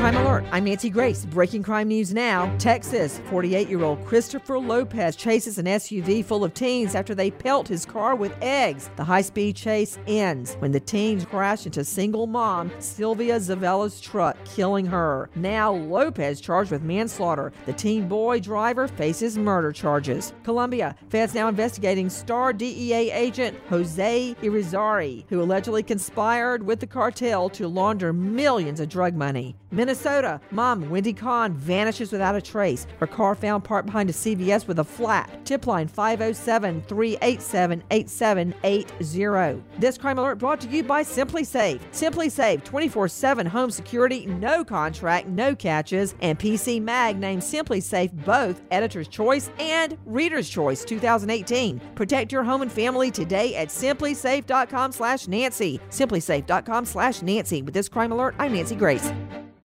Crime Alert. I'm Nancy Grace. Breaking crime news now. Texas 48 year old Christopher Lopez chases an SUV full of teens after they pelt his car with eggs. The high speed chase ends when the teens crash into single mom Sylvia Zavella's truck, killing her. Now Lopez charged with manslaughter. The teen boy driver faces murder charges. Colombia. Feds now investigating star DEA agent Jose Irizarry, who allegedly conspired with the cartel to launder millions of drug money. Minnesota, mom Wendy Kahn vanishes without a trace. Her car found parked behind a CVS with a flat. Tip line 507 387 8780. This crime alert brought to you by SimpliSafe. Simply Safe 24 7 home security, no contract, no catches, and PC Mag named SimpliSafe both Editor's Choice and Reader's Choice 2018. Protect your home and family today at simplisafe.com slash Nancy. Simplisafe.com slash Nancy. With this crime alert, I'm Nancy Grace.